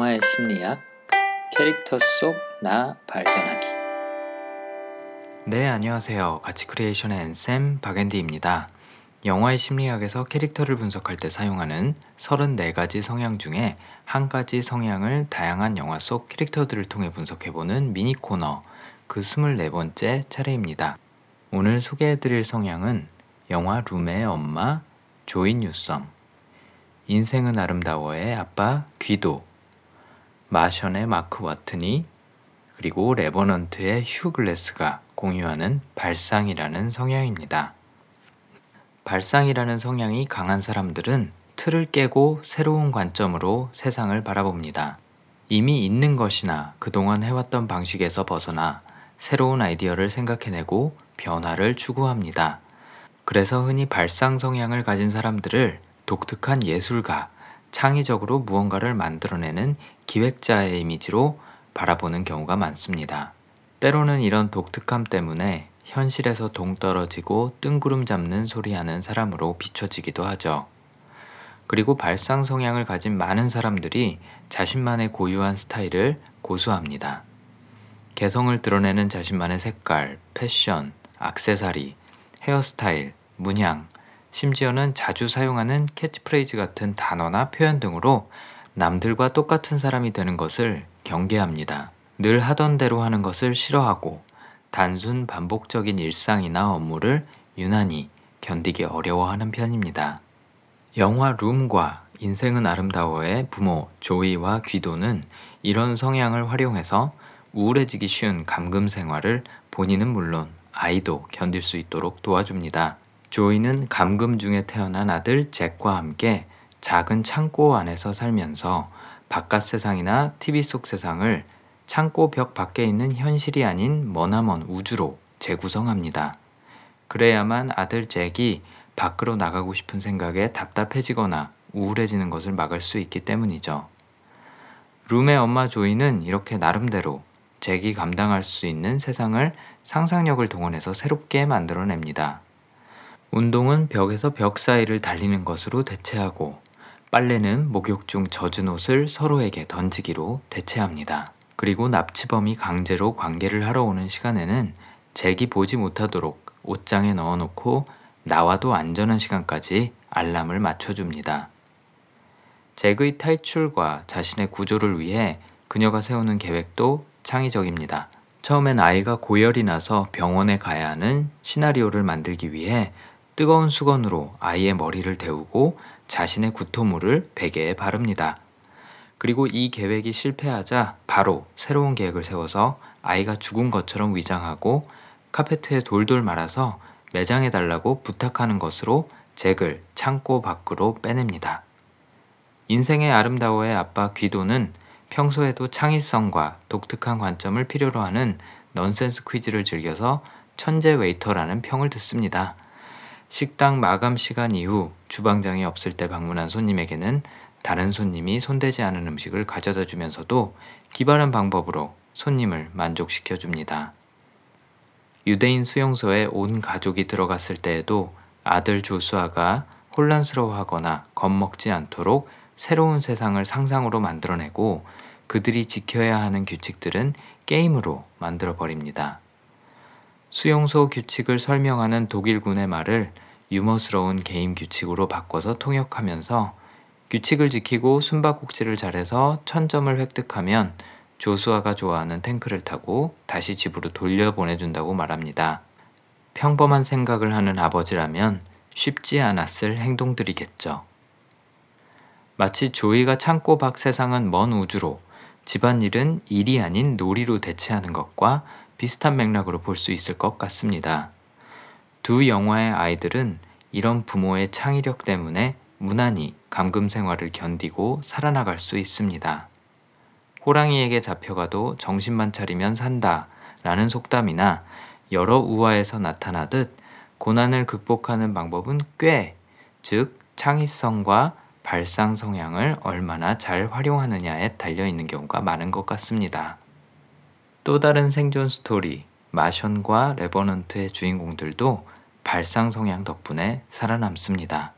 영화의 심리학, 캐릭터 속 나 발견하기. 네, 안녕하세요. 가치 Creation의 앤쌤 박앤디입니다. 영화의 심리학에서 캐릭터를 분석할 때 사용하는 34가지 성향 중에 한 가지 성향을 다양한 영화 속 캐릭터들을 통해 분석해보는 미니 코너, 그 24번째 차례입니다. 오늘 소개해드릴 성향은 영화 룸의 엄마 조이 뉴섬, 인생은 아름다워의 아빠 귀도, 마션의 마크 와트니, 그리고 레버넌트의 휴 글래스가 공유하는 발상이라는 성향입니다. 발상이라는 성향이 강한 사람들은 틀을 깨고 새로운 관점으로 세상을 바라봅니다. 이미 있는 것이나 그동안 해왔던 방식에서 벗어나 새로운 아이디어를 생각해내고 변화를 추구합니다. 그래서 흔히 발상 성향을 가진 사람들을 독특한 예술가, 창의적으로 무언가를 만들어내는 기획자의 이미지로 바라보는 경우가 많습니다. 때로는 이런 독특함 때문에 현실에서 동떨어지고 뜬구름 잡는 소리 하는 사람으로 비춰지기도 하죠. 그리고 발상 성향을 가진 많은 사람들이 자신만의 고유한 스타일을 고수합니다. 개성을 드러내는 자신만의 색깔, 패션, 악세사리, 헤어스타일, 문양, 심지어는 자주 사용하는 캐치프레이즈 같은 단어나 표현 등으로 남들과 똑같은 사람이 되는 것을 경계합니다. 늘 하던 대로 하는 것을 싫어하고 단순 반복적인 일상이나 업무를 유난히 견디기 어려워하는 편입니다. 영화 룸과 인생은 아름다워의 부모 조이와 귀도는 이런 성향을 활용해서 우울해지기 쉬운 감금 생활을 본인은 물론 아이도 견딜 수 있도록 도와줍니다. 조이는 감금 중에 태어난 아들 잭과 함께 작은 창고 안에서 살면서 바깥 세상이나 TV 속 세상을 창고 벽 밖에 있는 현실이 아닌 머나먼 우주로 재구성합니다. 그래야만 아들 잭이 밖으로 나가고 싶은 생각에 답답해지거나 우울해지는 것을 막을 수 있기 때문이죠. 룸의 엄마 조이는 이렇게 나름대로 잭이 감당할 수 있는 세상을 상상력을 동원해서 새롭게 만들어냅니다. 운동은 벽에서 벽 사이를 달리는 것으로 대체하고 빨래는 목욕 중 젖은 옷을 서로에게 던지기로 대체합니다. 그리고 납치범이 강제로 관계를 하러 오는 시간에는 잭이 보지 못하도록 옷장에 넣어놓고 나와도 안전한 시간까지 알람을 맞춰줍니다. 잭의 탈출과 자신의 구조를 위해 그녀가 세우는 계획도 창의적입니다. 처음엔 아이가 고열이 나서 병원에 가야 하는 시나리오를 만들기 위해 뜨거운 수건으로 아이의 머리를 데우고 자신의 구토물을 베개에 바릅니다. 그리고 이 계획이 실패하자 바로 새로운 계획을 세워서 아이가 죽은 것처럼 위장하고 카페트에 돌돌 말아서 매장해 달라고 부탁하는 것으로 잭을 창고 밖으로 빼냅니다. 인생의 아름다워의 아빠 귀도는 평소에도 창의성과 독특한 관점을 필요로 하는 넌센스 퀴즈를 즐겨서 천재 웨이터라는 평을 듣습니다. 식당 마감 시간 이후 주방장이 없을 때 방문한 손님에게는 다른 손님이 손대지 않은 음식을 가져다 주면서도 기발한 방법으로 손님을 만족시켜 줍니다. 유대인 수용소에 온 가족이 들어갔을 때에도 아들 조수아가 혼란스러워하거나 겁먹지 않도록 새로운 세상을 상상으로 만들어내고 그들이 지켜야 하는 규칙들은 게임으로 만들어 버립니다. 수용소 규칙을 설명하는 독일군의 말을 유머스러운 게임 규칙으로 바꿔서 통역하면서 규칙을 지키고 숨바꼭질을 잘해서 천점을 획득하면 조수아가 좋아하는 탱크를 타고 다시 집으로 돌려보내준다고 말합니다. 평범한 생각을 하는 아버지라면 쉽지 않았을 행동들이겠죠. 마치 조이가 창고 밖 세상은 먼 우주로 집안일은 일이 아닌 놀이로 대체하는 것과 비슷한 맥락으로 볼 수 있을 것 같습니다. 두 영화의 아이들은 이런 부모의 창의력 때문에 무난히 감금 생활을 견디고 살아나갈 수 있습니다. 호랑이에게 잡혀가도 정신만 차리면 산다 라는 속담이나 여러 우화에서 나타나듯 고난을 극복하는 방법은 꽤, 즉 창의성과 발상 성향을 얼마나 잘 활용하느냐에 달려 있는 경우가 많은 것 같습니다. 또 다른 생존 스토리, 마션과 레버넌트의 주인공들도 발상 성향 덕분에 살아남습니다.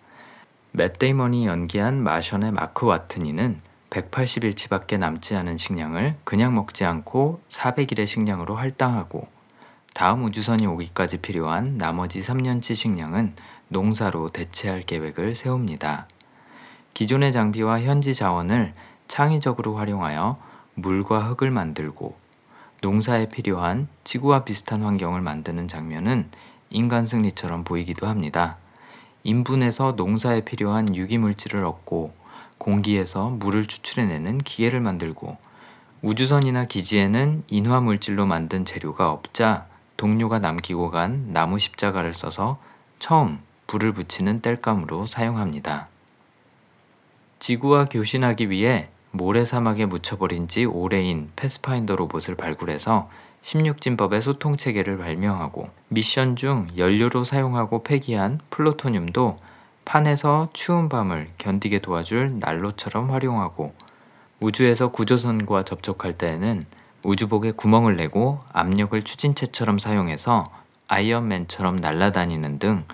맷 데이먼이 연기한 마션의 마크 와트니는 180일치밖에 남지 않은 식량을 그냥 먹지 않고 400일의 식량으로 할당하고 다음 우주선이 오기까지 필요한 나머지 3년치 식량은 농사로 대체할 계획을 세웁니다. 기존의 장비와 현지 자원을 창의적으로 활용하여 물과 흙을 만들고 농사에 필요한 지구와 비슷한 환경을 만드는 장면은 인간 승리처럼 보이기도 합니다. 인분에서 농사에 필요한 유기물질을 얻고 공기에서 물을 추출해내는 기계를 만들고 우주선이나 기지에는 인화물질로 만든 재료가 없자 동료가 남기고 간 나무 십자가를 써서 처음 불을 붙이는 땔감으로 사용합니다. 지구와 교신하기 위해 모래 사막에 묻혀버린 지 오래인 패스파인더 로봇을 발굴해서 16진법의 소통 체계를 발명하고 미션 중 연료로 사용하고 폐기한 플루토늄도 판에서 추운 밤을 견디게 도와줄 난로처럼 활용하고 우주에서 구조선과 접촉할 때에는 우주복에 구멍을 내고 압력을 추진체처럼 사용해서 아이언맨처럼 날아다니는 등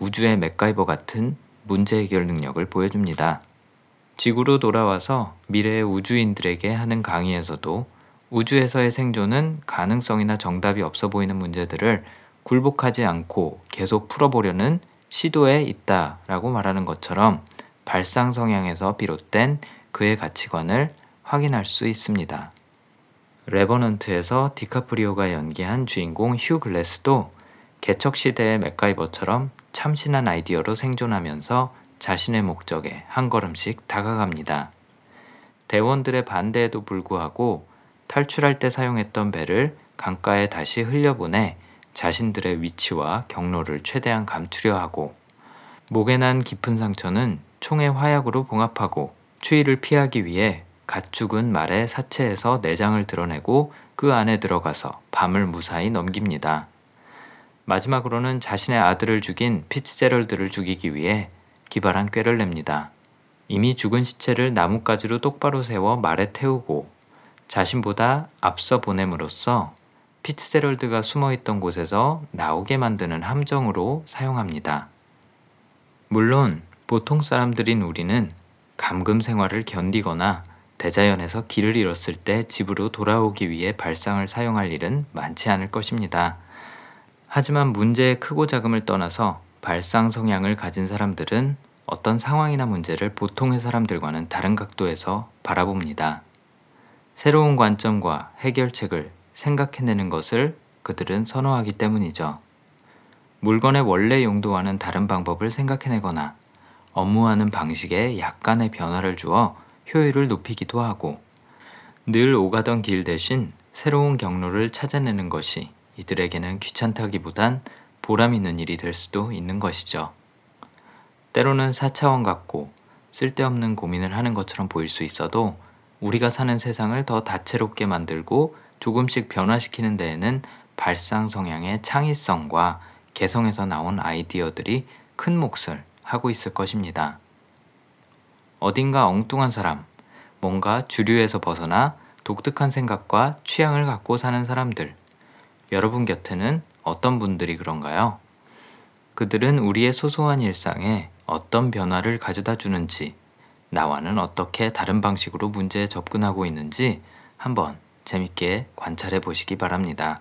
우주의 맥가이버 같은 문제 해결 능력을 보여줍니다. 지구로 돌아와서 미래의 우주인들에게 하는 강의에서도 우주에서의 생존은 가능성이나 정답이 없어 보이는 문제들을 굴복하지 않고 계속 풀어보려는 시도에 있다 라고 말하는 것처럼 발상 성향에서 비롯된 그의 가치관을 확인할 수 있습니다. 레버넌트에서 디카프리오가 연기한 주인공 휴 글래스도 개척 시대의 맥가이버처럼 참신한 아이디어로 생존하면서 자신의 목적에 한 걸음씩 다가갑니다. 대원들의 반대에도 불구하고 탈출할 때 사용했던 배를 강가에 다시 흘려보내 자신들의 위치와 경로를 최대한 감추려 하고 목에 난 깊은 상처는 총의 화약으로 봉합하고 추위를 피하기 위해 갓 죽은 말의 사체에서 내장을 드러내고 그 안에 들어가서 밤을 무사히 넘깁니다. 마지막으로는 자신의 아들을 죽인 피츠제럴드를 죽이기 위해 기발한 꾀를 냅니다. 이미 죽은 시체를 나뭇가지로 똑바로 세워 말에 태우고 자신보다 앞서 보냄으로써 피츠제럴드가 숨어 있던 곳에서 나오게 만드는 함정으로 사용합니다. 물론 보통 사람들인 우리는 감금 생활을 견디거나 대자연에서 길을 잃었을 때 집으로 돌아오기 위해 발상을 사용할 일은 많지 않을 것입니다. 하지만 문제의 크고 작음을 떠나서 발상 성향을 가진 사람들은 어떤 상황이나 문제를 보통의 사람들과는 다른 각도에서 바라봅니다. 새로운 관점과 해결책을 생각해내는 것을 그들은 선호하기 때문이죠. 물건의 원래 용도와는 다른 방법을 생각해내거나 업무하는 방식에 약간의 변화를 주어 효율을 높이기도 하고 늘 오가던 길 대신 새로운 경로를 찾아내는 것이 이들에게는 귀찮다기보단 보람 있는 일이 될 수도 있는 것이죠. 때로는 4차원 같고 쓸데없는 고민을 하는 것처럼 보일 수 있어도 우리가 사는 세상을 더 다채롭게 만들고 조금씩 변화시키는 데에는 발상 성향의 창의성과 개성에서 나온 아이디어들이 큰 몫을 하고 있을 것입니다. 어딘가 엉뚱한 사람, 뭔가 주류에서 벗어나 독특한 생각과 취향을 갖고 사는 사람들. 여러분 곁에는 어떤 분들이 그런가요? 그들은 우리의 소소한 일상에 어떤 변화를 가져다 주는지, 나와는 어떻게 다른 방식으로 문제에 접근하고 있는지 한번 재밌게 관찰해 보시기 바랍니다.